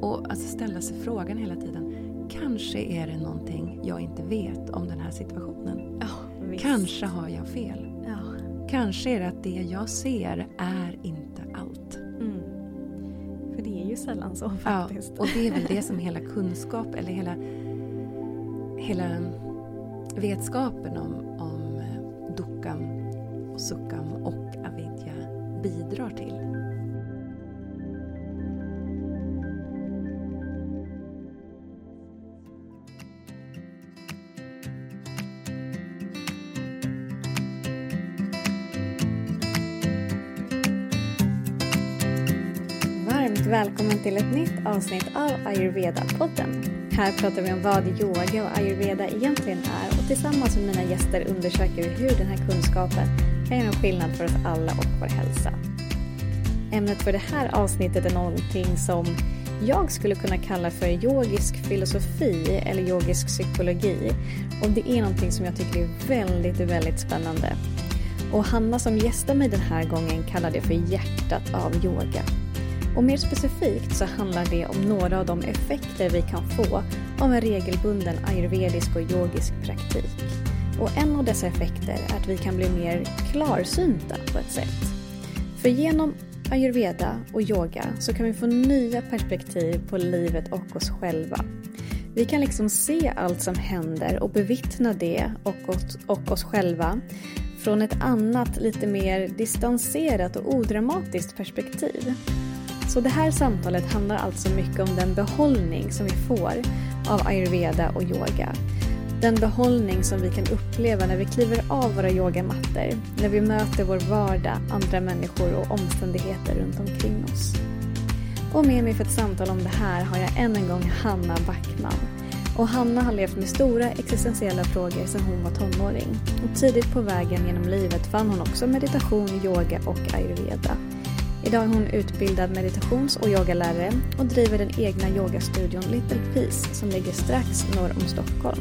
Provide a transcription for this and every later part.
Och alltså ställa sig frågan hela tiden. Kanske är det någonting jag inte vet om den här situationen. Ja, visst. Kanske har jag fel. Ja. Kanske är det att det jag ser är inte allt. Mm. För det är ju sällan så Ja, faktiskt. och det är väl det som hela kunskap eller hela, hela vetskapen om, om till ett nytt avsnitt av Ayurveda-podden. Här pratar vi om vad yoga och ayurveda egentligen är och tillsammans med mina gäster undersöker vi hur den här kunskapen kan göra skillnad för oss alla och vår hälsa. Ämnet för det här avsnittet är någonting som jag skulle kunna kalla för yogisk filosofi eller yogisk psykologi. Och det är någonting som jag tycker är väldigt, väldigt spännande. Och Hanna som gästar mig den här gången kallar det för hjärtat av yoga. Och mer specifikt så handlar det om några av de effekter vi kan få av en regelbunden ayurvedisk och yogisk praktik. Och en av dessa effekter är att vi kan bli mer klarsynta på ett sätt. För genom ayurveda och yoga så kan vi få nya perspektiv på livet och oss själva. Vi kan liksom se allt som händer och bevittna det och oss, och oss själva från ett annat, lite mer distanserat och odramatiskt perspektiv. Så det här samtalet handlar alltså mycket om den behållning som vi får av ayurveda och yoga. Den behållning som vi kan uppleva när vi kliver av våra yogamattor, när vi möter vår vardag, andra människor och omständigheter runt omkring oss. Och med mig för ett samtal om det här har jag än en gång Hanna Backman. Och Hanna har levt med stora existentiella frågor sedan hon var tonåring. Och tidigt på vägen genom livet fann hon också meditation, yoga och ayurveda. Idag är hon utbildad meditations och yogalärare och driver den egna yogastudion Little Peace som ligger strax norr om Stockholm.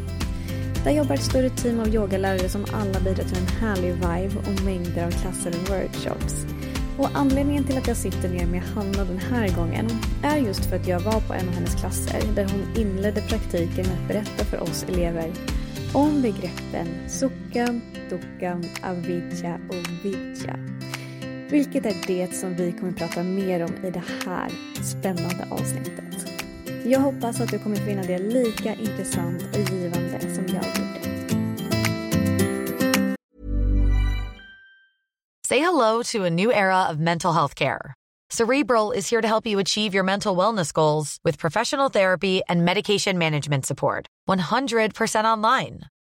Där jobbar ett större team av yogalärare som alla bidrar till en härlig vibe och mängder av klasser och workshops. Och anledningen till att jag sitter ner med Hanna den här gången är just för att jag var på en av hennes klasser där hon inledde praktiken med att berätta för oss elever om begreppen sukka, dukkam, avidya och Vidja. Vilket är det som vi kommer prata mer om i det här spännande avsnittet. Jag hoppas att du kommer finna det lika intressant och givande som jag gjorde. Say hello to a new era of mental health care. Cerebral is here to help you achieve your mental wellness goals with professional therapy and medication management support. 100% online.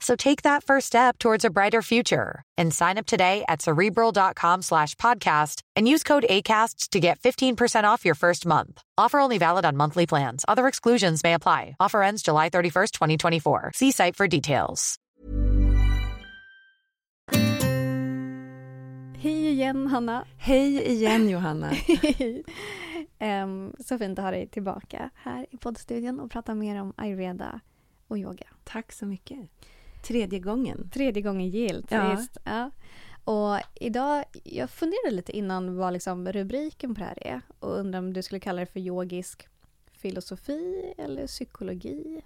So take that first step towards a brighter future and sign up today at cerebral.com slash podcast and use code ACasts to get 15% off your first month. Offer only valid on monthly plans. Other exclusions may apply. Offer ends July 31st, 2024. See site for details. Hej igen Hanna! Hej igen Johanna! Em, så fint att ha dig tillbaka här i poddstudion och prata mer om ayurveda och yoga. Tack så mycket. Tredje gången. Tredje gången gillt. Ja. Ja. Och idag, jag funderade lite innan vad liksom rubriken på det här är och undrar om du skulle kalla det för yogisk filosofi eller psykologi?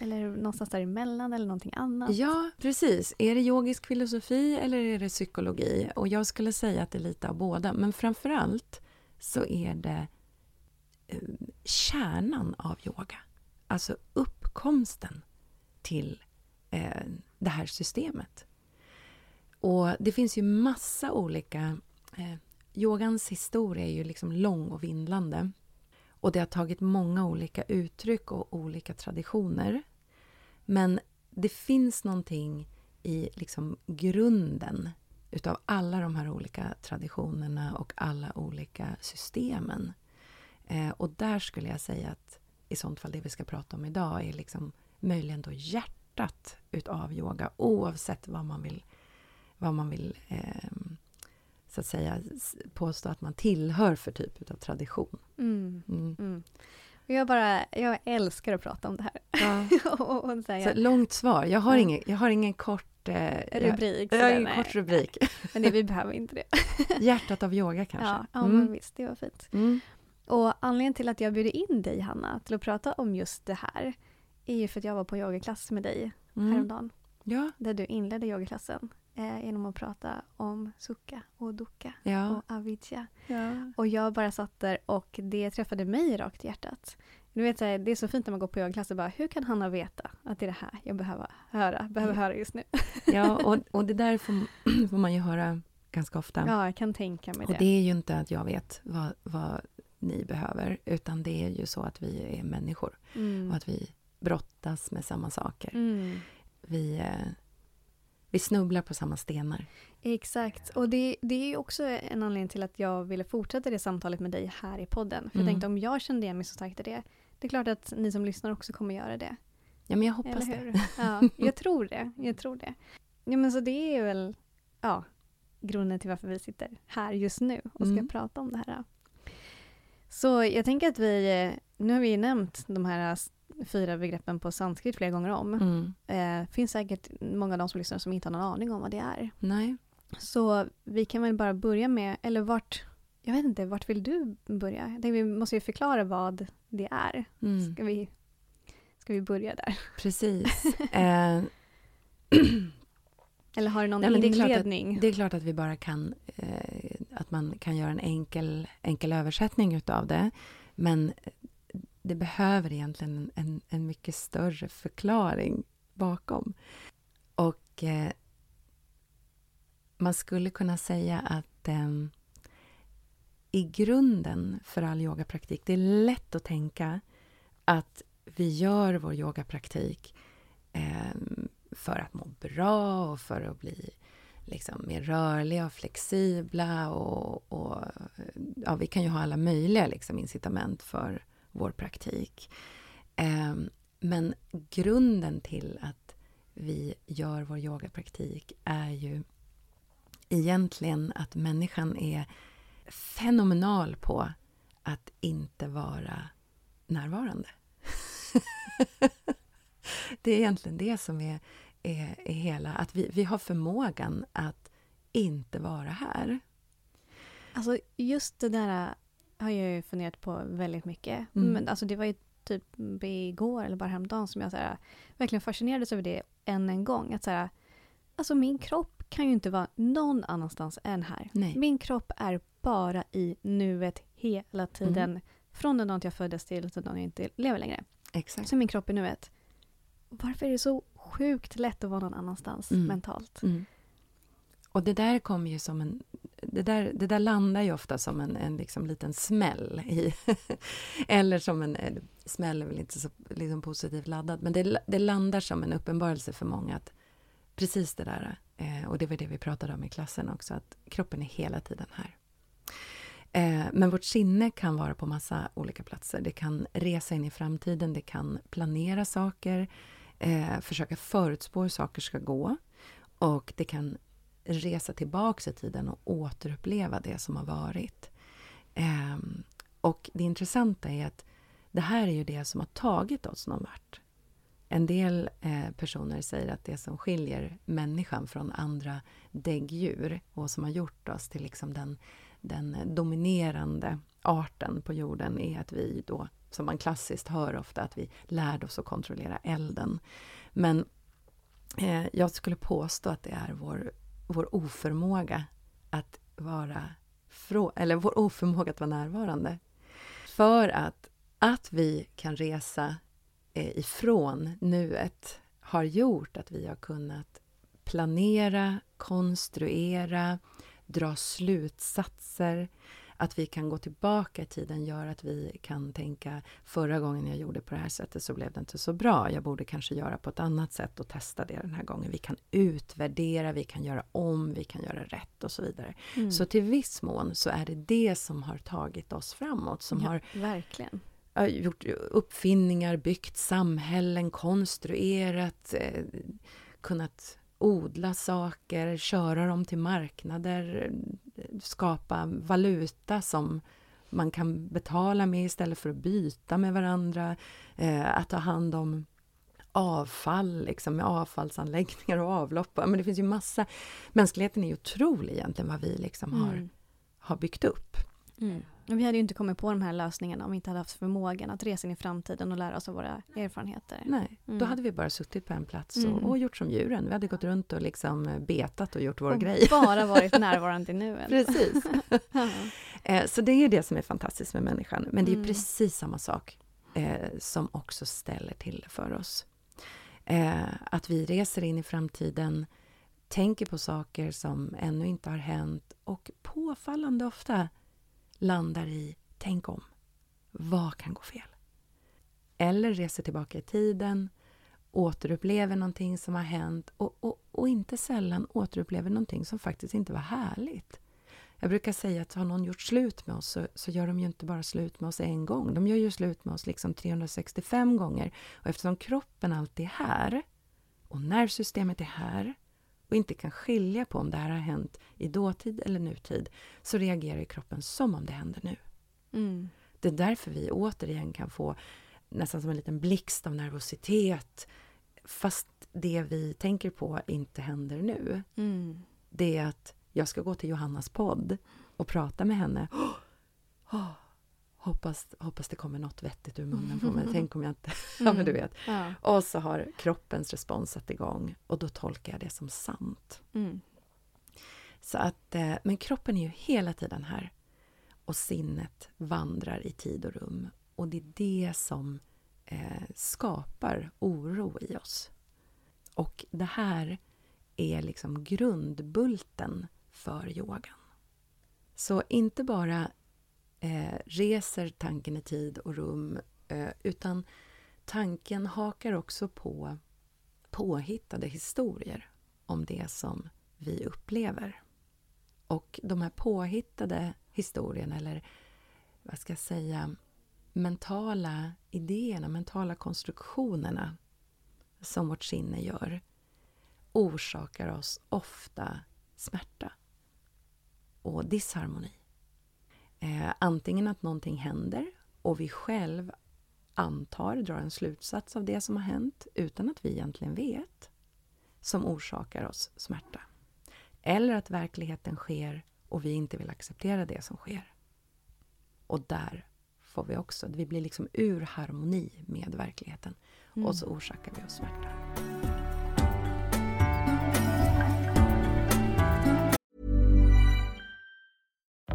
Eller någonstans däremellan eller någonting annat? Ja, precis. Är det yogisk filosofi eller är det psykologi? Och jag skulle säga att det är lite av båda. Men framför allt så är det eh, kärnan av yoga. Alltså uppkomsten till eh, det här systemet. Och det finns ju massa olika... Eh, yogans historia är ju liksom lång och vindlande. Och det har tagit många olika uttryck och olika traditioner. Men det finns någonting i liksom grunden utav alla de här olika traditionerna och alla olika systemen. Eh, och där skulle jag säga att i sånt fall det vi ska prata om idag är liksom möjligen då hjärtat utav yoga oavsett vad man vill, vad man vill eh, så att säga påstå att man tillhör för typ av tradition. Mm. Mm. Mm. Jag, bara, jag älskar att prata om det här. Ja. och, och så långt svar. Jag har, ingen, jag har ingen kort eh, rubrik. Jag, jag har ingen kort rubrik. men det, vi behöver inte det. Hjärtat av yoga kanske? Ja, ja mm. men visst, det var fint. Mm. Och anledningen till att jag bjöd in dig, Hanna, till att prata om just det här är ju för att jag var på yogaklass med dig mm. häromdagen. Ja. Där du inledde yogaklassen eh, genom att prata om sukha och dukkha ja. och avidja. Ja. Och jag bara satt där och det träffade mig rakt i hjärtat. Du vet, det är så fint när man går på yogaklass och bara, hur kan Hanna veta att det är det här jag behöver höra, behöver höra just nu? Ja, och, och det där får, får man ju höra ganska ofta. Ja, jag kan tänka mig det. Och det är ju inte att jag vet vad, vad ni behöver, utan det är ju så att vi är människor mm. och att vi brottas med samma saker. Mm. Vi, eh, vi snubblar på samma stenar. Exakt, och det, det är också en anledning till att jag ville fortsätta det samtalet med dig här i podden. För mm. jag tänkte om jag kände igen mig så starkt i det, det är klart att ni som lyssnar också kommer göra det. Ja, men jag hoppas det. Ja, jag tror det. Jag tror det. Ja, men så det är väl ja, grunden till varför vi sitter här just nu och ska mm. prata om det här. Så jag tänker att vi, nu har vi nämnt de här fyra begreppen på sanskrit flera gånger om. Mm. Eh, finns säkert många av de som lyssnar som inte har någon aning om vad det är. Nej. Så vi kan väl bara börja med, eller vart, jag vet inte, vart vill du börja? Jag vi måste ju förklara vad det är. Mm. Ska, vi, ska vi börja där? Precis. eh. Eller har du någon Nej, inledning? Det är, att, det är klart att vi bara kan, eh, att man kan göra en enkel, enkel översättning utav det. Men det behöver egentligen en, en mycket större förklaring bakom. Och eh, man skulle kunna säga att eh, i grunden för all yogapraktik, det är lätt att tänka att vi gör vår yogapraktik eh, för att må bra och för att bli liksom mer rörliga och flexibla. Och, och, ja, vi kan ju ha alla möjliga liksom, incitament för vår praktik. Ehm, men grunden till att vi gör vår yogapraktik är ju egentligen att människan är fenomenal på att inte vara närvarande. det är egentligen det som är, är, är hela, att vi, vi har förmågan att inte vara här. Alltså just det där har jag ju funderat på väldigt mycket. Mm. Men alltså det var ju typ igår eller bara häromdagen som jag så här, verkligen fascinerades över det än en gång. Att så här, alltså min kropp kan ju inte vara någon annanstans än här. Nej. Min kropp är bara i nuet hela tiden. Mm. Från den dagen jag föddes till den dagen jag inte lever längre. Exakt. Så min kropp i nuet. Varför är det så sjukt lätt att vara någon annanstans mm. mentalt? Mm. Och det där kommer ju som en... Det där, det där landar ju ofta som en, en liksom liten smäll. I, eller som en... Smäll är väl inte så liksom positivt laddad, men det, det landar som en uppenbarelse för många att precis det där, eh, och det var det vi pratade om i klassen också, att kroppen är hela tiden här. Eh, men vårt sinne kan vara på massa olika platser. Det kan resa in i framtiden, det kan planera saker, eh, försöka förutspå hur saker ska gå. Och det kan resa tillbaka i tiden och återuppleva det som har varit. Ehm, och det intressanta är att det här är ju det som har tagit oss någon vart. En del eh, personer säger att det som skiljer människan från andra däggdjur och som har gjort oss till liksom den, den dominerande arten på jorden är att vi då, som man klassiskt hör ofta, att vi lärde oss att kontrollera elden. Men eh, jag skulle påstå att det är vår vår oförmåga att vara frå, eller vår oförmåga att vara närvarande. För att, att vi kan resa eh, ifrån nuet har gjort att vi har kunnat planera, konstruera, dra slutsatser, att vi kan gå tillbaka i tiden gör att vi kan tänka förra gången jag gjorde på det här sättet så blev det inte så bra. Jag borde kanske göra på ett annat sätt och testa det den här gången. Vi kan utvärdera, vi kan göra om, vi kan göra rätt och så vidare. Mm. Så till viss mån så är det det som har tagit oss framåt. Som ja, har verkligen. gjort uppfinningar, byggt samhällen, konstruerat, eh, kunnat odla saker, köra dem till marknader, skapa valuta som man kan betala med istället för att byta med varandra, eh, att ta hand om avfall, liksom, med avfallsanläggningar och avlopp. Men det finns ju massa... Mänskligheten är ju otrolig egentligen, vad vi liksom har, mm. har byggt upp. Mm. Vi hade ju inte kommit på de här lösningarna om vi inte hade haft förmågan att resa in i framtiden och lära oss av våra erfarenheter. Nej, mm. då hade vi bara suttit på en plats och, mm. och, gjort som djuren. Vi hade gått runt och liksom betat och gjort vår och grej. bara varit närvarande i nuet. Precis. Eh, så det är det som är fantastiskt med människan. Men det är mm. precis samma sak eh, som också ställer till det för oss. Eh, att vi reser in i framtiden, tänker på saker som ännu inte har hänt och påfallande ofta landar i tänk om. Vad kan gå fel? Eller reser tillbaka i tiden, återupplever någonting som har hänt och, och, och inte sällan återupplever någonting som faktiskt inte var härligt. Jag brukar säga att har någon gjort slut med oss så, så, gör de ju inte bara slut med oss en gång. De gör ju slut med oss liksom 365 gånger. Och eftersom kroppen alltid är här och nervsystemet är här och inte kan skilja på om det här har hänt i dåtid eller nutid så reagerar kroppen som om det händer nu. Mm. Det är därför vi återigen kan få nästan som en liten blixt av nervositet fast det vi tänker på inte händer nu. Mm. Det är att jag ska gå till Johannas podd och prata med henne. Oh, oh, hoppas, hoppas det kommer något vettigt ur munnen på mig. Tänk om jag inte... ja, men du mm. vet. Ja. Och så har kroppens respons satt igång och då tolkar jag det som sant. Mm. Så att, eh, men kroppen är ju hela tiden här och sinnet vandrar i tid och rum. Och det är det som eh, skapar oro i oss. Och det här är liksom grundbulten för yogan. Så inte bara eh, reser tanken i tid och rum eh, utan tanken hakar också på påhittade historier om det som vi upplever. Och de här påhittade historierna, eller vad ska jag säga, mentala idéerna, mentala konstruktionerna som vårt sinne gör orsakar oss ofta smärta och disharmoni. Eh, antingen att någonting händer och vi själv antar, drar en slutsats av det som har hänt utan att vi egentligen vet, som orsakar oss smärta. Eller att verkligheten sker och vi inte vill acceptera det som sker. Och där får vi också, vi blir liksom ur harmoni med verkligheten mm. och så orsakar vi oss smärta.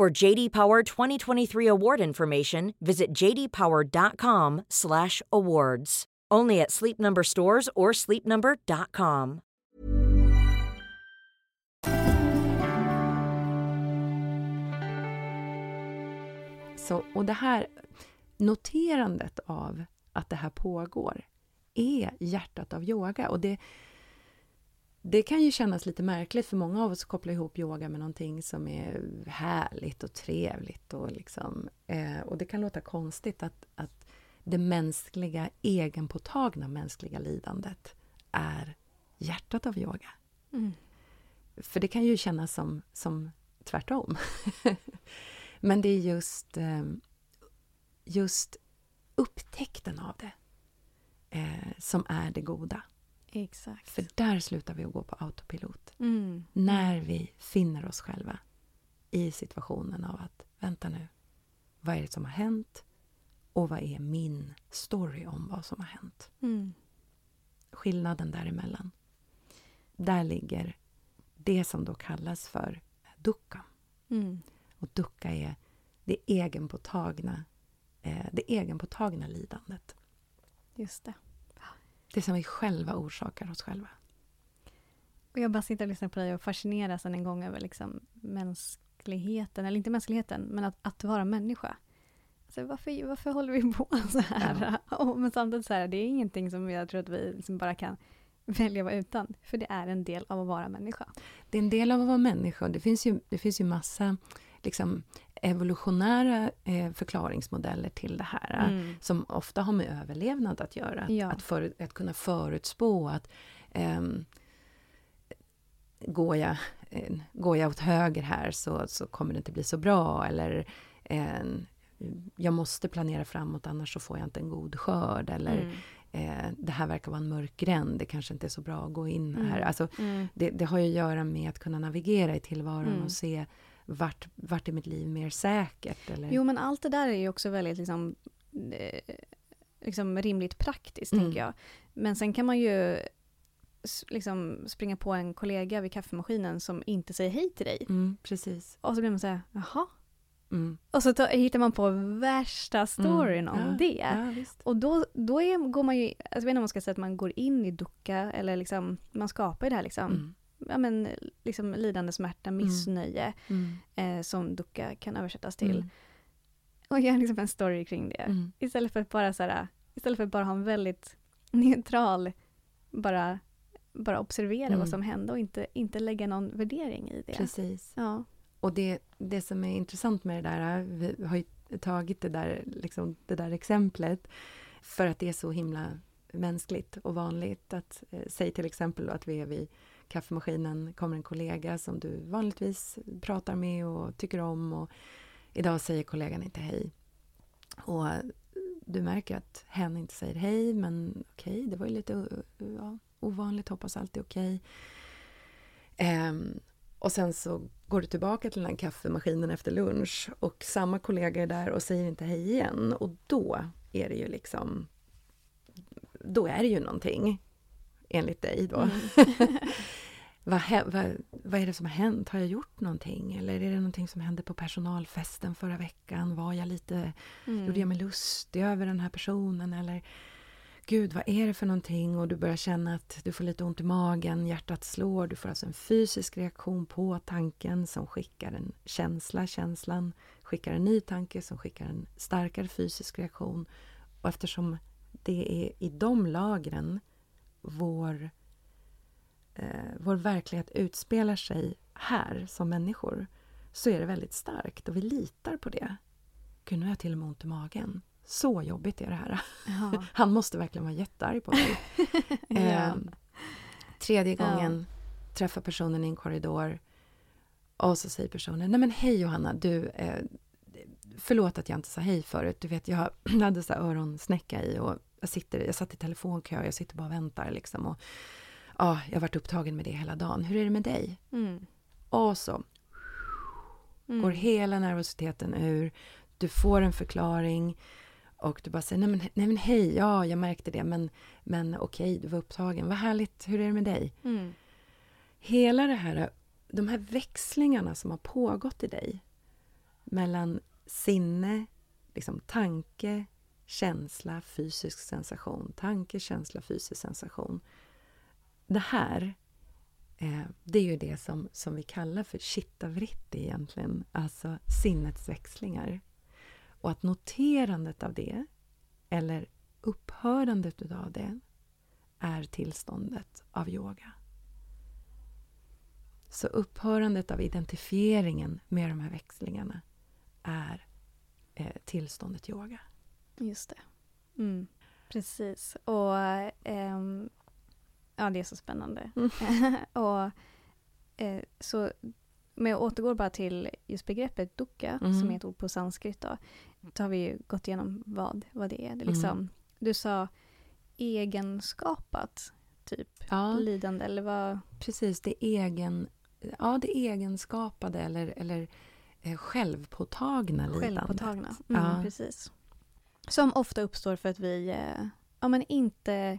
For JD Power 2023 award information, visit jdpower.com/awards. Only at Sleep Number stores or sleepnumber.com. Så, och det här noterandet av att det här pågår är hjärtat av yoga. Och det, det kan ju kännas lite märkligt för många av oss kopplar ihop yoga med någonting som är härligt och trevligt. Och, liksom, eh, och det kan låta konstigt att, att det mänskliga, egenpåtagna mänskliga lidandet är hjärtat av yoga. Mm. För det kan ju kännas som, som tvärtom. Men det är just, eh, just upptäckten av det eh, som är det goda. Exakt. För där slutar vi att gå på autopilot. Mm. När vi finner oss själva i situationen av att vänta nu, vad är det som har hänt? Och vad är min story om vad som har hänt? Mm. Skillnaden däremellan. Där ligger det som då kallas för dukkha. Mm. Och dukkha är det egenpåtagna, eh, det egenpåtagna lidandet. Just det. Det som vi själva orsakar oss själva. Och jag bara sitter och lyssnar på dig och fascineras än en gång över liksom mänskligheten, eller inte mänskligheten, men att, att vara människa. Alltså varför, varför håller vi på så här? Och, men samtidigt så här, det är ingenting som jag tror att vi liksom bara kan välja att vara utan. För det är en del av att vara människa. Det är en del av att vara människa. Det finns ju, det finns ju massa liksom, evolutionära eh, förklaringsmodeller till det här. Mm. Som ofta har med överlevnad att göra. Ja. Att, för, att kunna förutspå att ehm, går, jag, eh, går jag åt höger här så, så kommer det inte bli så bra. Eller eh, jag måste planera framåt annars så får jag inte en god skörd. Eller Mm. eh, det här verkar vara en mörk gränd, det kanske inte är så bra att gå in här. Mm. Alltså, Mm. det, det har ju att göra med att kunna navigera i tillvaron Mm. och se vart, vart är mitt liv mer säkert? Eller? Jo, men allt det där är ju också väldigt liksom, eh, liksom rimligt praktiskt, Mm. tänker jag. Men sen kan man ju liksom springa på en kollega vid kaffemaskinen som inte säger hej till dig. Mm, precis. Och så blir man säga, jaha? Mm. Och så ta, hittar man på värsta storyn Mm. om ja, det. Ja. Och då, då är, går man ju, alltså jag vet inte om man ska säga att man går in i ducka eller liksom, man skapar ju det här liksom, Mm. Ja men liksom lidande, smärta, missnöje Mm. eh, som ducka kan översättas till. Mm. Och gör liksom en story kring det. Mm. Istället för att bara så här, istället för att bara ha en väldigt neutral, bara, bara observera Mm. vad som hände och inte, inte lägga någon värdering i det. Precis. Ja. Och det, det som är intressant med det där, vi har ju tagit det där, liksom, det där exemplet för att det är så himla mänskligt och vanligt. Att, eh, säg till exempel då att vi är vid kaffemaskinen, kommer en kollega som du vanligtvis pratar med och tycker om och idag säger kollegan inte hej. Och du märker att hen inte säger hej, men okej, det var ju lite ja, ovanligt, hoppas allt är okej. Ehm, och sen så går du tillbaka till den här kaffemaskinen efter lunch och samma kollega är där och säger inte hej igen. Och då är det ju liksom... Då är det ju någonting, enligt dig då. Mm. vad, vad, vad är det som har hänt? Har jag gjort någonting? Eller är det någonting som hände på personalfesten förra veckan? Var jag lite... Mm. Gjorde jag mig lustig över den här personen? Eller gud, vad är det för någonting? Och du börjar känna att du får lite ont i magen, hjärtat slår. Du får alltså en fysisk reaktion på tanken som skickar en känsla. Känslan skickar en ny tanke som skickar en starkare fysisk reaktion. Och eftersom det är i de lagren vår, eh, vår verklighet utspelar sig här som människor så är det väldigt starkt och vi litar på det. Gud, nu har jag till och med ont i magen. Så jobbigt är det här. Ja. Han måste verkligen vara jättearg på mig. ja. Ehm, tredje Ja. gången träffar personen i en korridor och så säger personen, nej men hej Johanna, du, eh, förlåt att jag inte sa hej förut, du vet jag hade så här öronsnäcka i och jag, sitter, jag satt i telefonkö, jag sitter bara och väntar liksom och ja, jag har varit upptagen med det hela dagen. Hur är det med dig? Mm. Och så Mm. går hela nervositeten ur, du får en förklaring och du bara säger, nej men, nej men hej, ja jag märkte det, men, men okej, du var upptagen, vad härligt, hur är det med dig? Mm. Hela det här, de här växlingarna som har pågått i dig mellan sinne, liksom tanke, känsla, fysisk sensation, tanke, känsla, fysisk sensation. Det här, eh, det är ju det som, som vi kallar för chittavritti egentligen, alltså sinnets växlingar. Och att noterandet av det, eller upphörandet av det, är tillståndet av yoga. Så upphörandet av identifieringen med de här växlingarna är eh, tillståndet yoga. Just det. Mm. Precis. Och ehm, ja, det är så spännande. Mm. och eh, så Men jag återgår bara till just begreppet dukkha, Mm. som är ett ord på sanskrit. Då. Då har vi ju gått igenom vad, vad det är. Det är liksom, Mm. Du sa egenskapat, typ, Ja, lidande, eller vad? precis. Det egen, ja, det egenskapade eller, eller eh, självpåtagna lidandet. Självpåtagna. Mm, Ja. Precis. Som ofta uppstår för att vi eh, ja, men inte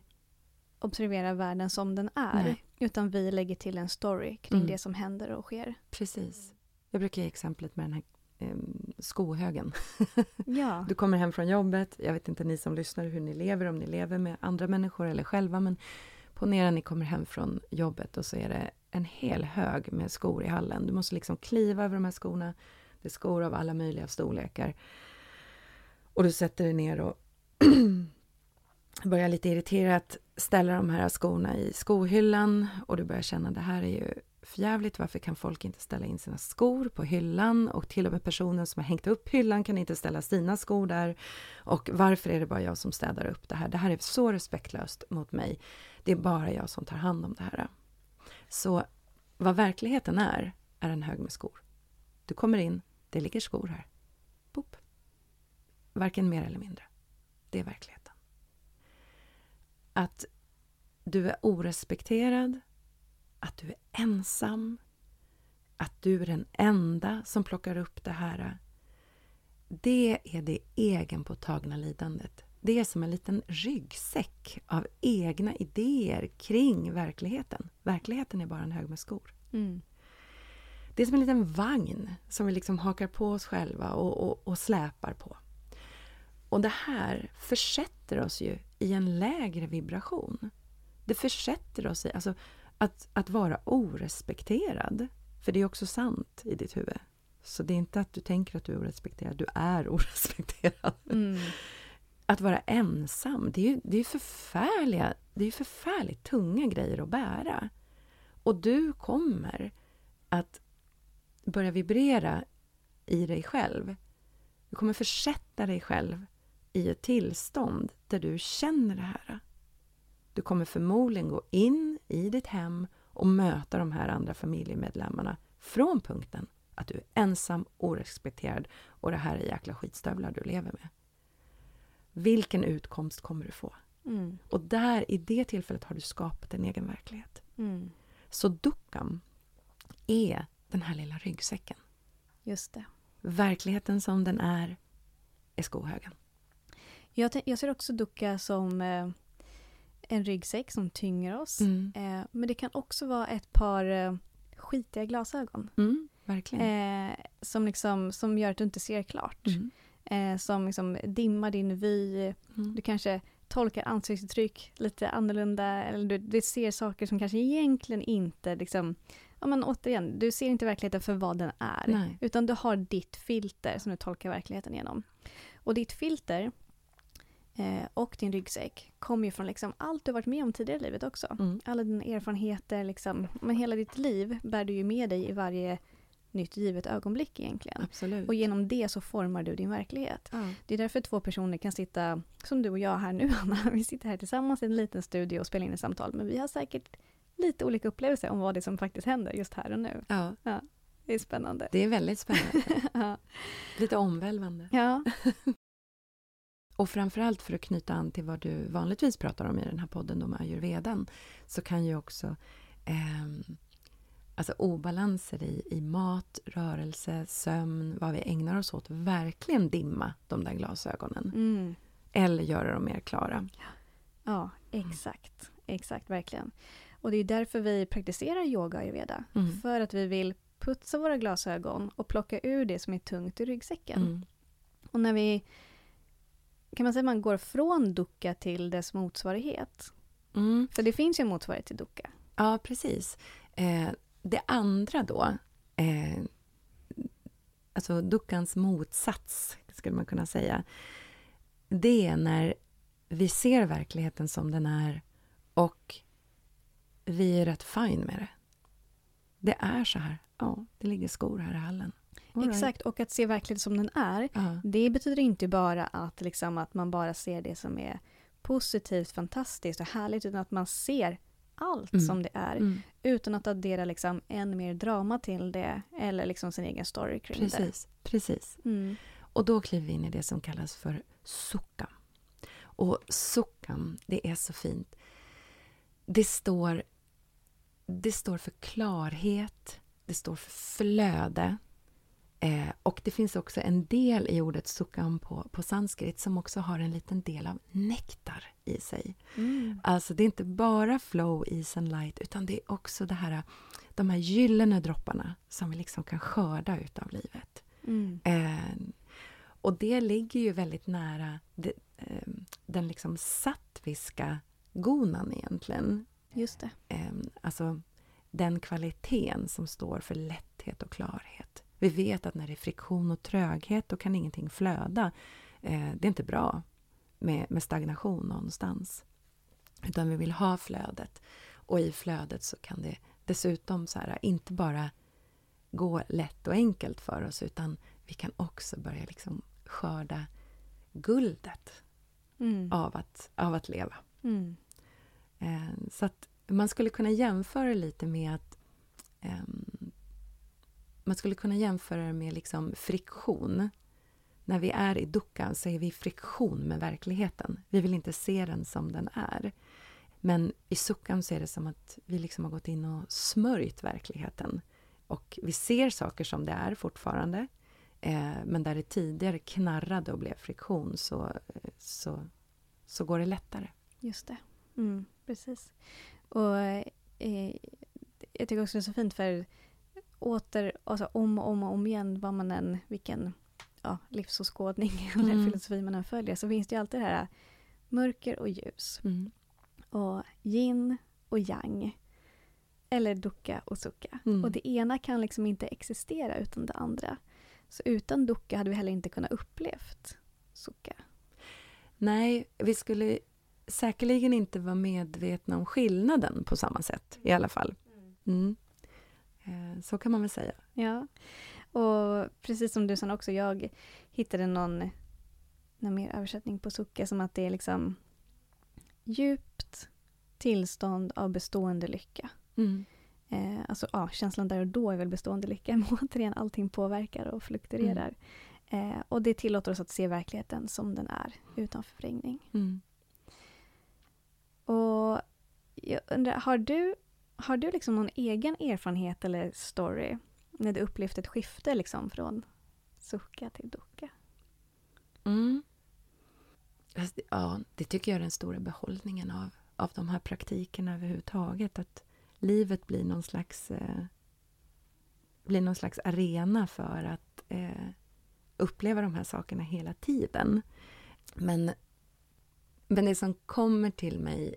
observerar världen som den är. Nej. Utan vi lägger till en story kring Mm. det som händer och sker. Precis. Jag brukar ge exemplet med den här eh, skohögen. Ja. Du kommer hem från jobbet, jag vet inte ni som lyssnar hur ni lever, om ni lever med andra människor eller själva, men ponera ni kommer hem från jobbet och så är det en hel hög med skor i hallen. Du måste liksom kliva över de här skorna. Det är skor av alla möjliga storlekar. Och du sätter dig ner och börjar lite irriterat ställa de här skorna i skohyllan och du börjar känna det här är ju förjävligt. Varför kan folk inte ställa in sina skor på hyllan? Och till och med personen som har hängt upp hyllan kan inte ställa sina skor där. Och varför är det bara jag som städar upp det här? Det här är så respektlöst mot mig. Det är bara jag som tar hand om det här. Så vad verkligheten är, är en hög med skor. Du kommer in, det ligger skor här. Varken mer eller mindre. Det är verkligheten. Att du är orespekterad, att du är ensam, att du är den enda som plockar upp det här. Det är det egenpåtagna lidandet. Det är som en liten ryggsäck av egna idéer kring verkligheten. Verkligheten är bara en hög med skor. Mm. Det är som en liten vagn som vi liksom hakar på oss själva och, och, och släpar på. Och det här försätter oss ju i en lägre vibration. Det försätter oss i alltså, att, att vara orespekterad. För det är också sant i ditt huvud. Så det är inte att du tänker att du är orespekterad, du är orespekterad. Mm. Att vara ensam, det är ju det är förfärliga, det är förfärligt tunga grejer att bära. Och du kommer att börja vibrera i dig själv. Du kommer försätta dig själv i ett tillstånd där du känner det här. Du kommer förmodligen gå in i ditt hem och möta de här andra familjemedlemmarna från punkten att du är ensam, orespekterad och det här är jäkla skitstövlar du lever med. Vilken utkomst kommer du få? Mm. Och där, i det tillfället, har du skapat en egen verklighet. Mm. Så dukkam är den här lilla ryggsäcken. Just det. Verkligheten som den är, är skohögen. Jag, jag ser också dukkha som eh, en ryggsäck som tynger oss. Mm. Eh, men det kan också vara ett par eh, skitiga glasögon. Mm, verkligen. Eh, som, liksom, som gör att du inte ser klart. Mm. Eh, som liksom dimmar din vy. Mm. Du kanske tolkar ansiktsuttryck lite annorlunda. Eller du, du ser saker som kanske egentligen inte... Liksom, ja, men återigen, du ser inte verkligheten för vad den är. Nej. Utan du har ditt filter som du tolkar verkligheten genom. Och ditt filter eh, och din ryggsäck kommer ju från liksom allt du varit med om tidigare i livet också. Mm. Alla dina erfarenheter, liksom, men hela ditt liv bär du ju med dig i varje nytt givet ögonblick egentligen. Absolut. Och genom det så formar du din verklighet. ja. Det är därför två personer kan sitta, som du och jag här nu Anna, vi sitter här tillsammans i en liten studio och spelar in ett samtal, men vi har säkert lite olika upplevelser om vad det är som faktiskt händer just här och nu. ja, Det är spännande. det är väldigt spännande. Ja. Lite omvälvande. ja. Och framförallt för att knyta an till vad du vanligtvis pratar om i den här podden då med ayurvedan så kan ju också ehm, alltså obalanser i, i mat, rörelse, sömn, vad vi ägnar oss åt verkligen dimma de där glasögonen. Mm. Eller göra dem mer klara. Ja, exakt. Exakt, verkligen. Och det är därför vi praktiserar yoga och ayurveda. Mm. För att vi vill putsa våra glasögon och plocka ur det som är tungt i ryggsäcken. Mm. Och när vi... Kan man säga att man går från dukkha till dess motsvarighet? Mm. För det finns ju en motsvarighet till dukkha. Ja, precis. Eh, det andra då, eh, alltså dukkans motsats, skulle man kunna säga, det är när vi ser verkligheten som den är och vi är rätt fine med det. Det är så här. Ja, det ligger skor här i hallen. Right. Exakt, och att se verkligheten som den är. Ja. Det betyder inte bara att, liksom, att man bara ser det som är positivt, fantastiskt och härligt, utan att man ser allt Mm. som det är Mm. utan att addera liksom än mer drama till det eller liksom sin egen story kring Precis, precis. det. Mm. Och då kliver vi in i det som kallas för sukkam. Och sukkam, det är så fint. Det står, det står för klarhet, det står för flöde. Eh, och det finns också en del i ordet sukkam på, på sanskrit som också har en liten del av nektar i sig. Mm. Alltså det är inte bara flow, ease and light utan det är också det här, de här gyllene dropparna som vi liksom kan skörda utav livet. Mm. Eh, och det ligger ju väldigt nära det, eh, den liksom sattviska gonan egentligen. Just det. Eh, alltså den kvaliteten som står för lätthet och klarhet. Vi vet att när det är friktion och tröghet då kan ingenting flöda. Eh, det är inte bra med, med stagnation någonstans. Utan vi vill ha flödet. Och i flödet så kan det dessutom så här, inte bara gå lätt och enkelt för oss utan vi kan också börja liksom skörda guldet Mm. av att, av att leva. Mm. Eh, så att man skulle kunna jämföra lite med att ehm, man skulle kunna jämföra det med liksom friktion. När vi är i duckan så är vi i friktion med verkligheten. Vi vill inte se den som den är. Men i suckan så är det som att vi liksom har gått in och smörjt verkligheten. Och vi ser saker som det är fortfarande. Eh, men där det tidigare knarrade och blev friktion så, så, så går det lättare. Just det. Mm, precis. Och eh, jag tycker också det är så fint för åter, alltså om och om och om igen, vad man än, vilken ja, livsåskådning eller Mm. filosofi man än följer, så finns det ju alltid det här mörker och ljus. Mm. Och yin och yang. Eller dukkha och sukha. Mm. Och det ena kan liksom inte existera utan det andra. Så utan dukkha hade vi heller inte kunnat upplevt sukha. Nej, vi skulle säkerligen inte vara medvetna om skillnaden på samma sätt i alla fall. Mm. Eh, Så kan man väl säga. Ja, och precis som du sa också, jag hittade någon, någon mer översättning på sukha som att det är liksom djupt tillstånd av bestående lycka. Mm. Eh, alltså ja, känslan där och då är väl bestående lycka, men återigen allting påverkar och fluktuerar. Eh, och det tillåter oss att se verkligheten som den är, utan förvrängning. Mm. Och jag undrar, har du, har du liksom någon egen erfarenhet eller story när du upplevt ett skifte liksom från sucka till docka? Mm. Det- Ja, det tycker jag är den stora behållningen av, av de här praktikerna överhuvudtaget. Att livet blir någon slags, eh, blir någon slags arena för att eh, uppleva de här sakerna hela tiden. Men, men det som kommer till mig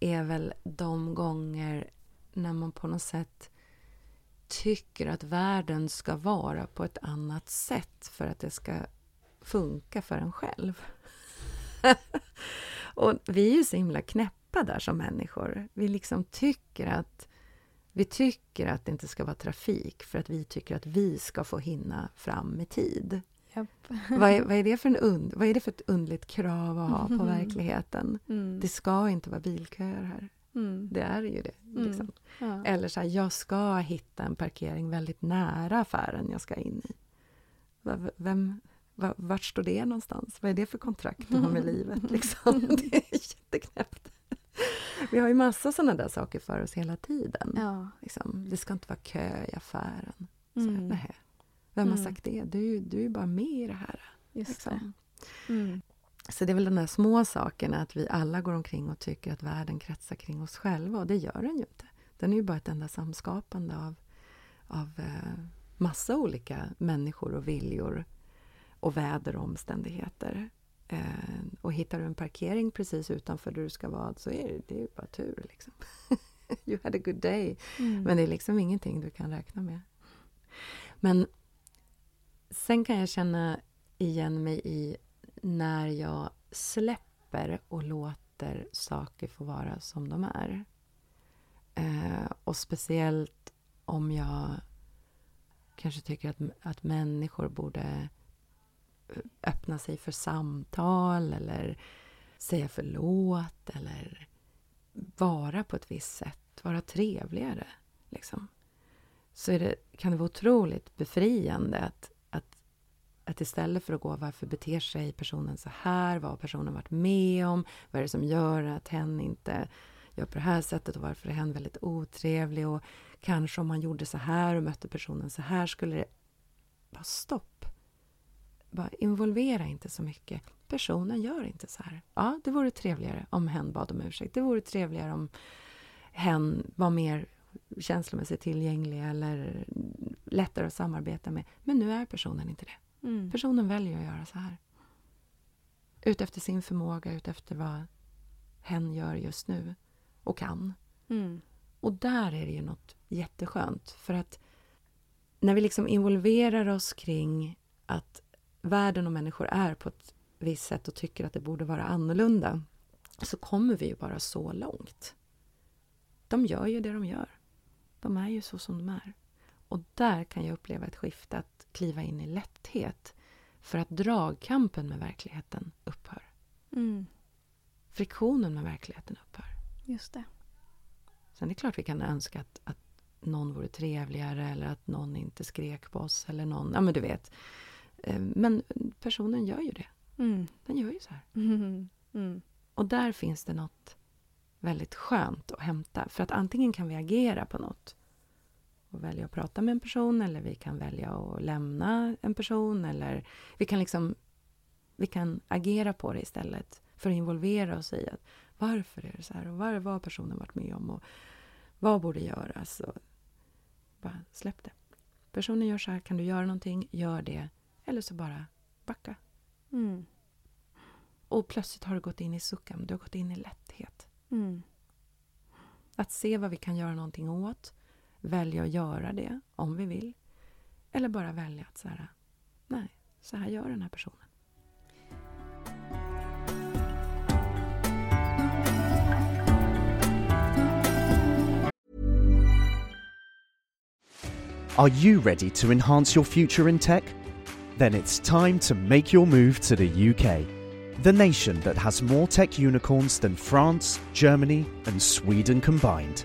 är väl de gånger när man på något sätt tycker att världen ska vara på ett annat sätt för att det ska funka för en själv. och vi är ju så himla knäppa där som människor. Vi liksom tycker att vi tycker att det inte ska vara trafik för att vi tycker att vi ska få hinna fram i tid. Japp. vad, är, vad, är det för en und, vad är det för ett undligt krav att ha på verkligheten? Mm. Det ska inte vara bilköer här. Mm. Det är ju det. Liksom. Ja. Eller så här, jag ska hitta en parkering väldigt nära affären jag ska in i. Vem, va- vart står det någonstans? Vad är det för kontrakt du har med livet? Liksom? Det är jätteknäppt. Vi har ju massa sådana där saker för oss hela tiden. Ja. Liksom, det ska inte vara kö i affären. Så, Mm. Vem har Mm. sagt det? Du, du är bara med i det här. Just Liksom. det. Mm. Så det är väl de där små sakerna, att vi alla går omkring och tycker att världen kretsar kring oss själva. Och det gör den ju inte. Den är ju bara ett enda samskapande av, av eh, massa olika människor och viljor och väder och omständigheter. Eh, och hittar du en parkering precis utanför där du ska vara så är det, det är ju bara tur. Liksom. you had a good day. Mm. Men det är liksom ingenting du kan räkna med. Men sen kan jag känna igen mig i när jag släpper och låter saker få vara som de är. Eh, och speciellt om jag kanske tycker att, att människor borde eh, öppna sig för samtal eller säga förlåt eller vara på ett visst sätt, vara trevligare. Liksom. Så är det, kan det vara otroligt befriande att, att, istället för att gå varför beter sig personen så här, vad har personen varit med om, vad är det som gör att hen inte gör på det här sättet och varför är hen väldigt otrevlig och kanske om man gjorde så här och mötte personen så här skulle det... Bara stopp! Bara involvera inte så mycket. Personen gör inte så här. Ja, det vore trevligare om hen bad om ursäkt. Det vore trevligare om hen var mer känslomässigt tillgänglig eller lättare att samarbeta med. Men nu är personen inte det. Mm. Personen väljer att göra så här. Utefter sin förmåga, utefter vad hen gör just nu och kan. Mm. Och där är det ju något jätteskönt. För att när vi liksom involverar oss kring att världen och människor är på ett visst sätt och tycker att det borde vara annorlunda så kommer vi ju bara så långt. De gör ju det de gör. De är ju så som de är. Och där kan jag uppleva ett skifte att kliva in i lätthet för att dragkampen med verkligheten upphör. Mm. Friktionen med verkligheten upphör. Just det. Sen är det klart vi kan önska att, att någon vore trevligare eller att någon inte skrek på oss eller någon, ja men du vet. Eh, Men personen gör ju det. Mm. Den gör ju så här. Mm. Mm. Och där finns det något väldigt skönt att hämta. För att antingen kan vi agera på något och välja att prata med en person eller vi kan välja att lämna en person eller vi kan liksom vi kan agera på det istället för att involvera oss i att varför är det så här och vad har personen varit med om och vad borde göras och bara släpp det. Personen gör så här, kan du göra någonting, gör det eller så bara backa. Mm. Och plötsligt har du gått in i suckan, du har gått in i lätthet. Mm. Att se vad vi kan göra någonting åt, välja att göra det om vi vill. Eller bara välja att nej, så här gör den här personen. Are you ready to enhance your future in tech? Then it's time to make your move to the UK, the nation that has more tech unicorns than France, Germany, and Sweden combined.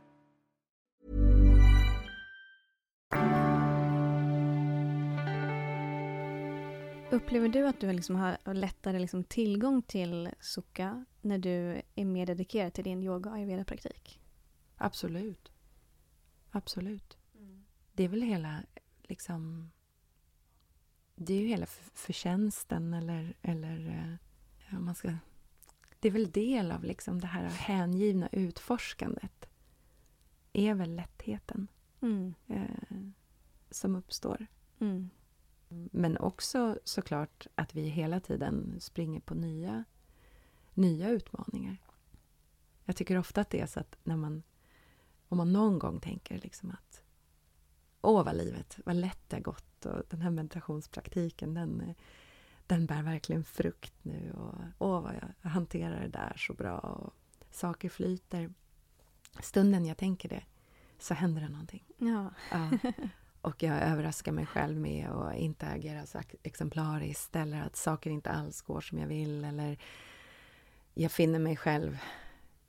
Upplever du att du liksom har lättare liksom tillgång till sukha när du är mer dedikerad till din yoga och ayurveda-praktik? Absolut. Absolut. Det är väl hela, liksom... Det är ju hela förtjänsten eller, eller eh, om man ska... Det är väl del av liksom det här hängivna utforskandet. är väl lättheten Mm. eh, som uppstår. Mm. Men också såklart att vi hela tiden springer på nya, nya utmaningar. Jag tycker ofta att det är så att när man, om man någon gång tänker liksom att åh vad livet, vad lätt det har gått och den här meditationspraktiken den, den bär verkligen frukt nu och åh vad jag hanterar det där så bra och saker flyter. Stunden jag tänker det så händer det någonting. Ja. Ja. Och jag överraskar mig själv med att inte agera så exemplariskt eller att saker inte alls går som jag vill eller jag finner mig själv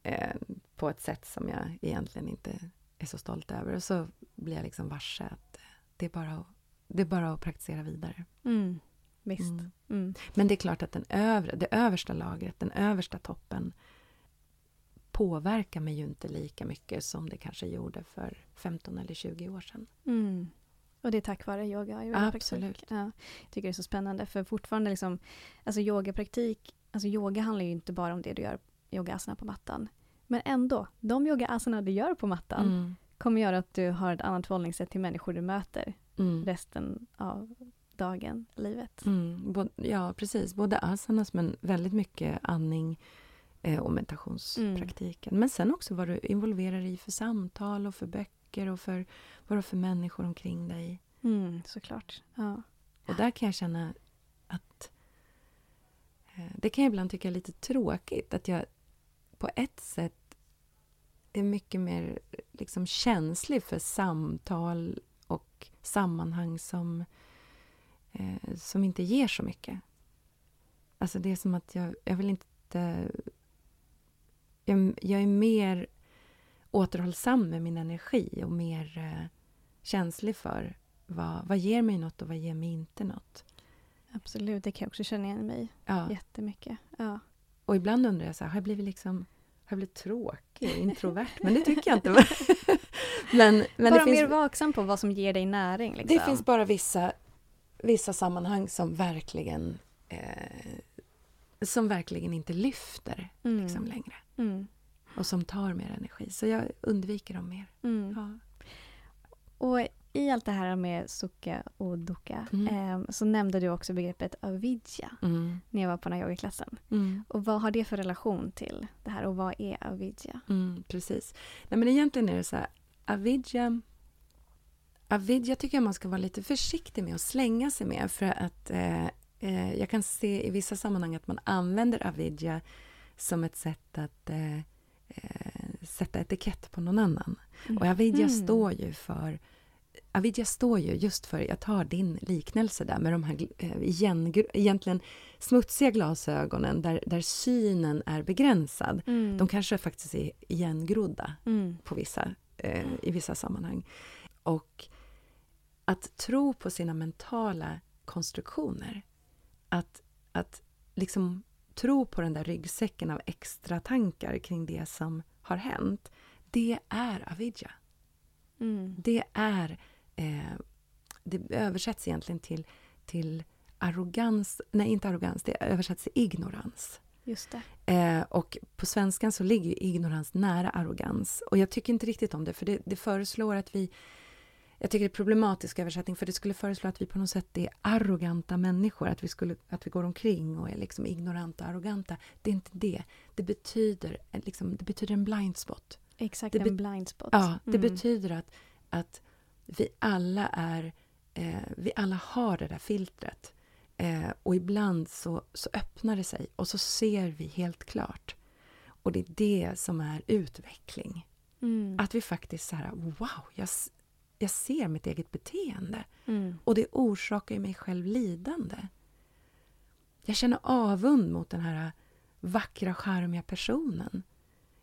eh, på ett sätt som jag egentligen inte är så stolt över. Och så blir jag liksom varse att det är bara att, det är bara att praktisera vidare. Mm. Visst. Mm. Mm. Men det är klart att den övre, det översta lagret, den översta toppen påverkar mig ju inte lika mycket som det kanske gjorde för 15 eller 20 år sedan. Mm. Och det är tack vare yoga och. Absolut. Ja, jag tycker det är så spännande för fortfarande liksom, alltså yogapraktik, alltså yoga handlar ju inte bara om det du gör yogasana på mattan. Men ändå, de yogasana du gör på mattan Mm. kommer göra att du har ett annat förhållningssätt till människor du möter Mm. resten av dagen, livet. Mm, både, ja, precis. Både asanas, men väldigt mycket andning eh, och meditationspraktiken. Men sen också vad du involverar i för samtal och för böcker och för vad du har för människor omkring dig. Mm, såklart. Ja. Och där kan jag känna att eh, det kan jag ibland tycka är lite tråkigt att jag på ett sätt är mycket mer liksom känslig för samtal och sammanhang som, eh, som inte ger så mycket. Alltså det är som att jag, jag vill inte... Jag, jag är mer återhållsam med min energi och mer eh, känslig för vad, vad ger mig något och vad ger mig inte något. Absolut, det kan jag också känna igen mig Ja. jättemycket. Ja. Och ibland undrar jag så här, har jag blivit liksom har jag blivit tråkig, introvert? Men det tycker jag inte. men men Bara finns, mer vaksam på vad som ger dig näring. Liksom. det finns bara vissa, vissa sammanhang som verkligen eh, som verkligen inte lyfter Mm. liksom, längre. Mm. Och som tar mer energi. Så jag undviker dem mer. Mm. Ja. Och i allt det här med sukha och dukkha Mm. eh, så nämnde du också begreppet avidja Mm. när jag var på den här yogaklassen. Mm. Och vad har det för relation till det här och vad är avidja? Mm, precis. Nej, men egentligen är det så här, avidja... Avidja tycker jag man ska vara lite försiktig med att slänga sig med för att eh, eh, jag kan se i vissa sammanhang att man använder avidja som ett sätt att eh, eh, sätta etikett på någon annan. Och avidja Mm. står ju för Avidja står ju just för, jag tar din liknelse där med de här eh, igen, egentligen smutsiga glasögonen där, där synen är begränsad. Mm. De kanske faktiskt är igengrodda Mm. på vissa, eh, i vissa sammanhang. Och att tro på sina mentala konstruktioner, att, att liksom tro på den där ryggsäcken av extra tankar kring det som har hänt, det är avidja. Mm. Det är... Eh, det översätts egentligen till, till arrogans... Nej, inte arrogans. Det översätts till ignorans. Just det. Eh, och på svenskan så ligger ju ignorans nära arrogans. Och jag tycker inte riktigt om det, för det, det föreslår att vi... Jag tycker det är problematisk översättning, för det skulle föreslå att vi på något sätt är arroganta människor. Att vi, skulle, att vi går omkring och är liksom ignoranta och arroganta. Det är inte det. Det betyder, liksom, det betyder en blind spot. Exakt, Det en blind spot. Ja, det Mm. betyder att, att vi alla är... Eh, vi alla har det där filtret. Eh, och ibland så, så öppnar det sig och så ser vi helt klart. Och det är det som är utveckling. Mm. Att vi faktiskt så här, wow, jag, jag ser mitt eget beteende. Mm. Och det orsakar mig själv lidande. Jag känner avund mot den här vackra, charmiga personen.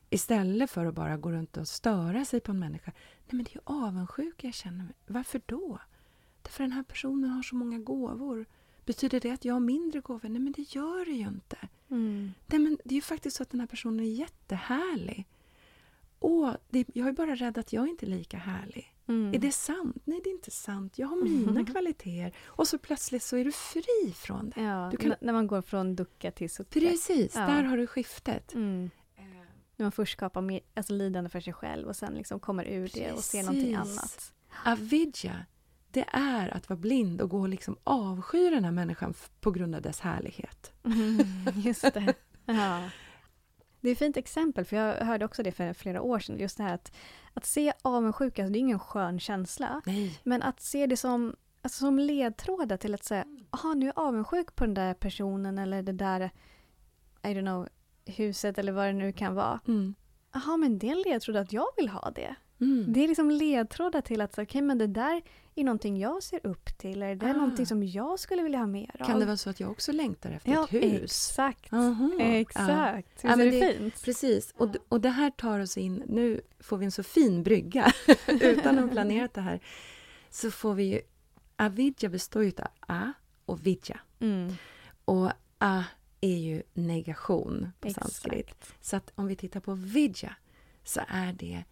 Istället för att bara gå runt och störa sig på en människa. Nej, men det är ju avundsjuka jag känner. mig. Varför då? Därför den här personen har så många gåvor. Betyder det att jag har mindre gåvor? Nej, men det gör det ju inte. Mm. Nej, men det är ju faktiskt så att den här personen är jättehärlig. Åh, det, jag är bara rädd att jag inte är lika härlig. Mm. Är det sant? Nej, det är inte sant. Jag har mina kvaliteter. Och så plötsligt så är du fri från det. Ja, kan- när man går från ducka till sukha. Precis, Ja. där har du skiftet. Mm. När man först skapar mer, alltså lidande för sig själv och sen liksom kommer ur det och ser någonting Precis. annat. Avidja, det är att vara blind och gå och liksom avsky den här människan på grund av dess härlighet. Mm, just det. Ja. Det är ett fint exempel, för jag hörde också det för flera år sedan. Just det här att, att se avundsjuka, alltså det är ingen skön känsla. Nej. Men att se det som, alltså som ledtrådar till att säga, jaha nu är jag avundsjuk på den där personen eller det där, I don't know, huset eller vad det nu kan vara. Mm. Jaha, men det är en ledtråd att jag vill ha det. Mm. Det är liksom ledtrådar till att, okej men det där är någonting jag ser upp till, eller det är Ah. någonting som jag skulle vilja ha mer av. Kan det vara så att jag också längtar efter ja, ett hus? exakt. Aha. Ja. Exakt. Ja, Visst är det, det- fint? Precis, och, och det här tar oss in, nu får vi en så fin brygga, utan att ha planerat det här, så får vi ju, avidja består ju av a och vidja. Mm. Och a är ju negation på sanskrit. Så att om vi tittar på vidja så är det,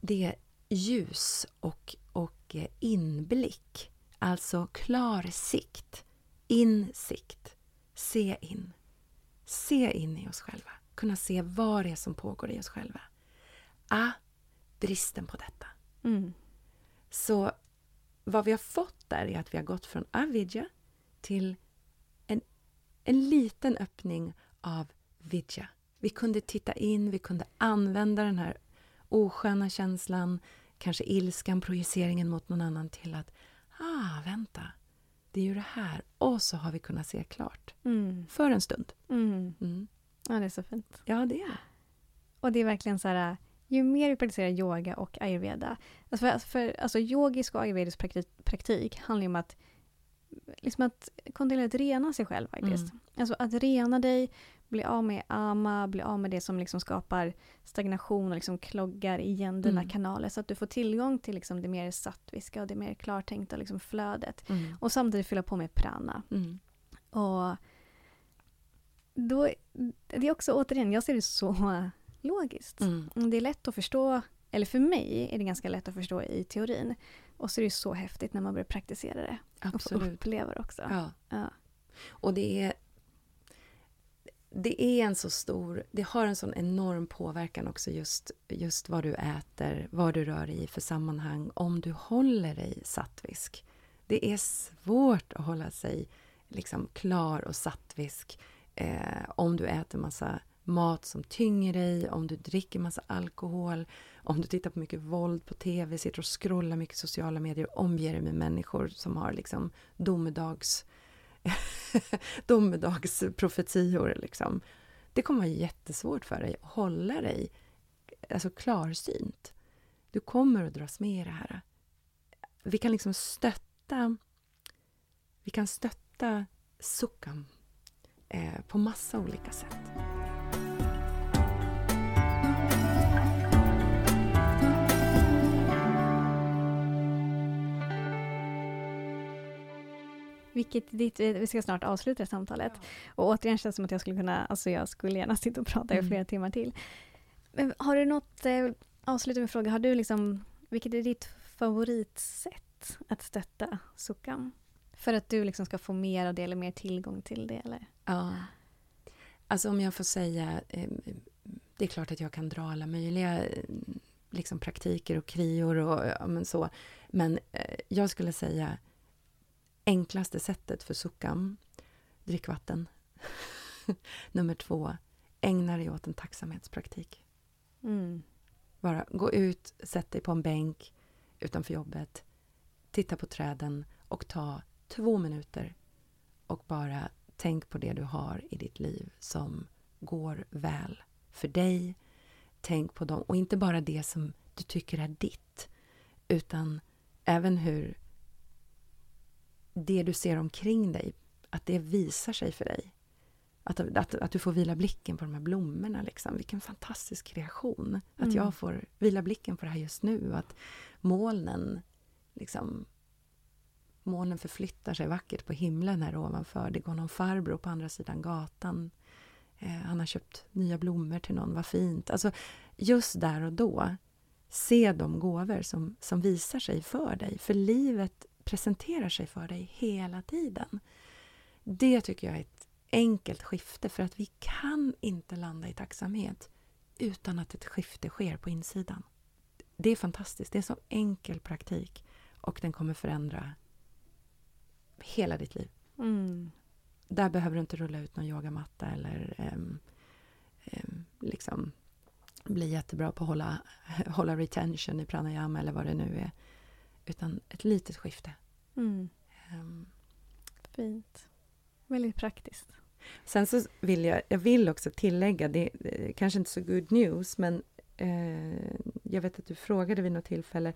det är ljus och, och eh, inblick. Alltså klar sikt, insikt, se in. Se in i oss själva, kunna se vad det är som pågår i oss själva. A, bristen på detta. Mm. Så vad vi har fått där är att vi har gått från avidja till en, en liten öppning av vidja. Vi kunde titta in, vi kunde använda den här osköna känslan, kanske ilskan, projiceringen mot någon annan till att ah, vänta, det är ju det här. Och så har vi kunnat se klart. Mm. För en stund. Mm. Mm. Ja, det är så fint. Ja, det är det. Och det är verkligen så här, ju mer vi praktiserar yoga och ayurveda, alltså för, för alltså yogisk och ayurvedisk praktik, praktik handlar ju om att liksom att kontinuerligt rena sig själv faktiskt. Mm. Alltså att rena dig, bli av med ama, bli av med det som liksom skapar stagnation och liksom kloggar igen dina Mm. kanaler så att du får tillgång till liksom det mer sattviska och det mer klartänkta liksom flödet. Mm. Och samtidigt fylla på med prana. Mm. Och då, det är också återigen, jag ser det så logiskt. Mm. Det är lätt att förstå, eller för mig är det ganska lätt att förstå i teorin. Och så är det så häftigt när man börjar praktisera det. Och Absolut. uppleva det också. Ja. Ja. Och det är... Det är en så stor... Det har en sån enorm påverkan också just, just vad du äter, vad du rör dig i för sammanhang, om du håller dig sattvisk. Det är svårt att hålla sig liksom klar och sattvisk eh, om du äter massa mat som tynger dig, om du dricker massa alkohol, om du tittar på mycket våld på tv, sitter och scrollar mycket sociala medier, omger dig med människor som har liksom domedags domedagsprofetior. Liksom. Det kommer vara jättesvårt för dig att hålla dig alltså klarsynt. Du kommer att dras med i det här. Vi kan liksom stötta vi kan stötta sukkam eh, på massa olika sätt. Vilket ditt, vi ska snart avsluta samtalet. Och återigen känns det som att jag skulle kunna, alltså jag skulle gärna sitta och prata i Mm. flera timmar till. Men har du något, eh, avsluta med fråga, har du liksom, vilket är ditt favoritsätt att stötta Sukkam? För att du liksom ska få mer av det eller mer tillgång till det eller? Ja. Alltså om jag får säga, eh, det är klart att jag kan dra alla möjliga eh, liksom praktiker och krior och ja, men så. Men eh, jag skulle säga enklaste sättet för sukkam, drick vatten. Nummer två, ägna dig åt en tacksamhetspraktik. Mm. Bara gå ut, sätt dig på en bänk utanför jobbet, titta på träden och ta två minuter och bara tänk på det du har i ditt liv som går väl för dig. Tänk på dem, och inte bara det som du tycker är ditt, utan även hur det du ser omkring dig, att det visar sig för dig. Att, att, att du får vila blicken på de här blommorna. Liksom. Vilken fantastisk kreation. Att Mm. jag får vila blicken på det här just nu. Att molnen, liksom, molnen förflyttar sig vackert på himlen här ovanför. Det går någon farbror på andra sidan gatan. Eh, han har köpt nya blommor till någon, vad fint. Alltså, just där och då, se de gåvor som, som visar sig för dig. För livet presenterar sig för dig hela tiden. Det tycker jag är ett enkelt skifte för att vi kan inte landa i tacksamhet utan att ett skifte sker på insidan. Det är fantastiskt. Det är så enkel praktik och den kommer förändra hela ditt liv. Mm. Där behöver du inte rulla ut någon yogamatta eller ehm, ehm, liksom bli jättebra på att hålla, hålla retention i pranayama eller vad det nu är. Utan ett litet skifte. Mm. Ehm, Fint. Väldigt praktiskt. Sen så vill jag, jag vill också tillägga, det är kanske inte så good news, men eh, jag vet att du frågade vid något tillfälle,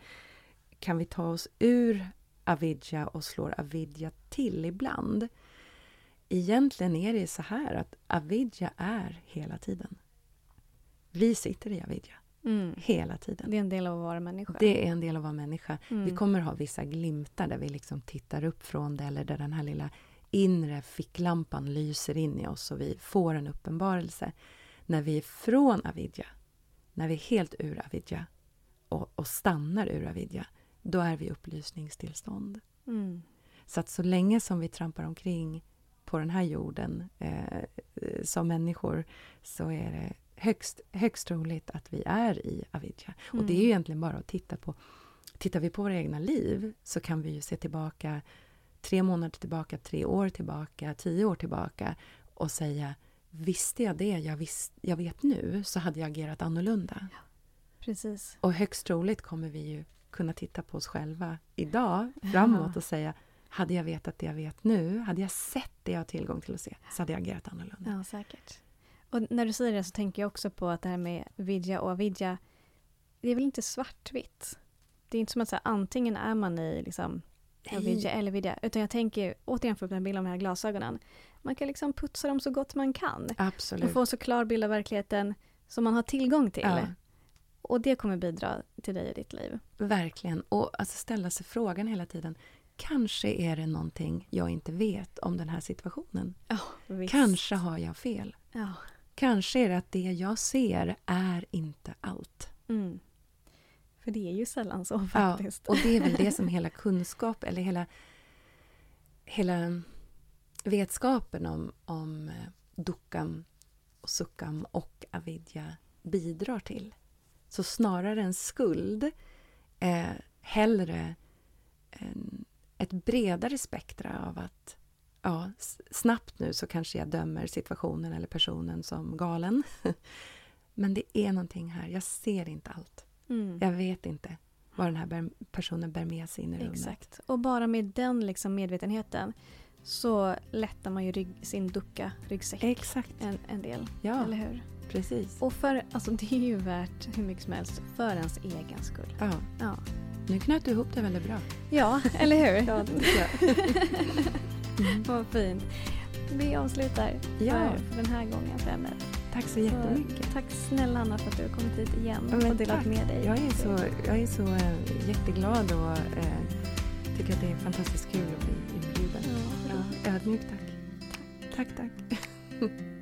kan vi ta oss ur avidja och slår avidja till ibland? Egentligen är det så här att avidja är hela tiden. Vi sitter i avidja Mm. hela tiden. Det är en del av att vara människa. Det är en del av att vara människa. Mm. Vi kommer ha vissa glimtar där vi liksom tittar upp från det eller där den här lilla inre ficklampan lyser in i oss och vi får en uppenbarelse. När vi är från avidja, när vi är helt ur avidja och, och stannar ur avidja, då är vi i upplysningstillstånd. Mm. Så att så länge som vi trampar omkring på den här jorden eh, eh, som människor så är det högst, högst troligt att vi är i avidja. Och det är ju Mm. egentligen bara att titta på Tittar vi på våra egna liv så kan vi ju se tillbaka tre månader tillbaka, tre år tillbaka, tio år tillbaka och säga Visste jag det jag, visst, jag vet nu så hade jag agerat annorlunda. Precis. Och högst troligt kommer vi ju kunna titta på oss själva idag framåt och säga hade jag vetat det jag vet nu, hade jag sett det jag har tillgång till att se, så hade jag agerat annorlunda. Ja, säkert. Och när du säger det så tänker jag också på att det här med vidja och avidja, det är väl inte svartvitt? Det är inte som att så här, antingen är man i liksom, avidja eller vidja, utan jag tänker återigen för upp den bilden av de här glasögonen. Man kan liksom putsa dem så gott man kan Absolut. och få en så klar bild av verkligheten som man har tillgång till. Ja. Och det kommer bidra till dig och ditt liv. Verkligen. Och alltså ställa sig frågan hela tiden. Kanske är det någonting jag inte vet om den här situationen. Visst. Kanske har jag fel. Ja. Kanske är det att det jag ser är inte allt. Mm. För det är ju sällan så Ja, faktiskt. och det är väl det som hela kunskap, eller hela, hela vetskapen om, om eh, dukkam och sukkam och avidya bidrar till. Så snarare en skuld, eh, hellre en, ett bredare spektra av att ja, snabbt nu så kanske jag dömer situationen eller personen som galen. Men det är någonting här, jag ser inte allt. Mm. Jag vet inte vad den här personen bär med sig in i rummet. Exakt. Och bara med den liksom medvetenheten så lättar man ju rygg, sin ducka, ryggsäck, Exakt, en, en del. ja Eller hur? precis. Och för, alltså det är ju värt hur mycket som helst för ens egen skull. Ja, Ja, nu knöt du ihop det väldigt bra. ja eller hur? Ja, det. Mm. Vad fint. Vi avslutar Ja. för, den här gången för mig. Tack så jättemycket. Tack snälla Anna för att du har kommit hit igen Ja, och delat tack. med dig. Jag är så, jag är så eh, jätteglad och eh, tycker att det är fantastiskt kul att bli inbjuden. Ja, Ja, ödmjukt tack. Tack, tack.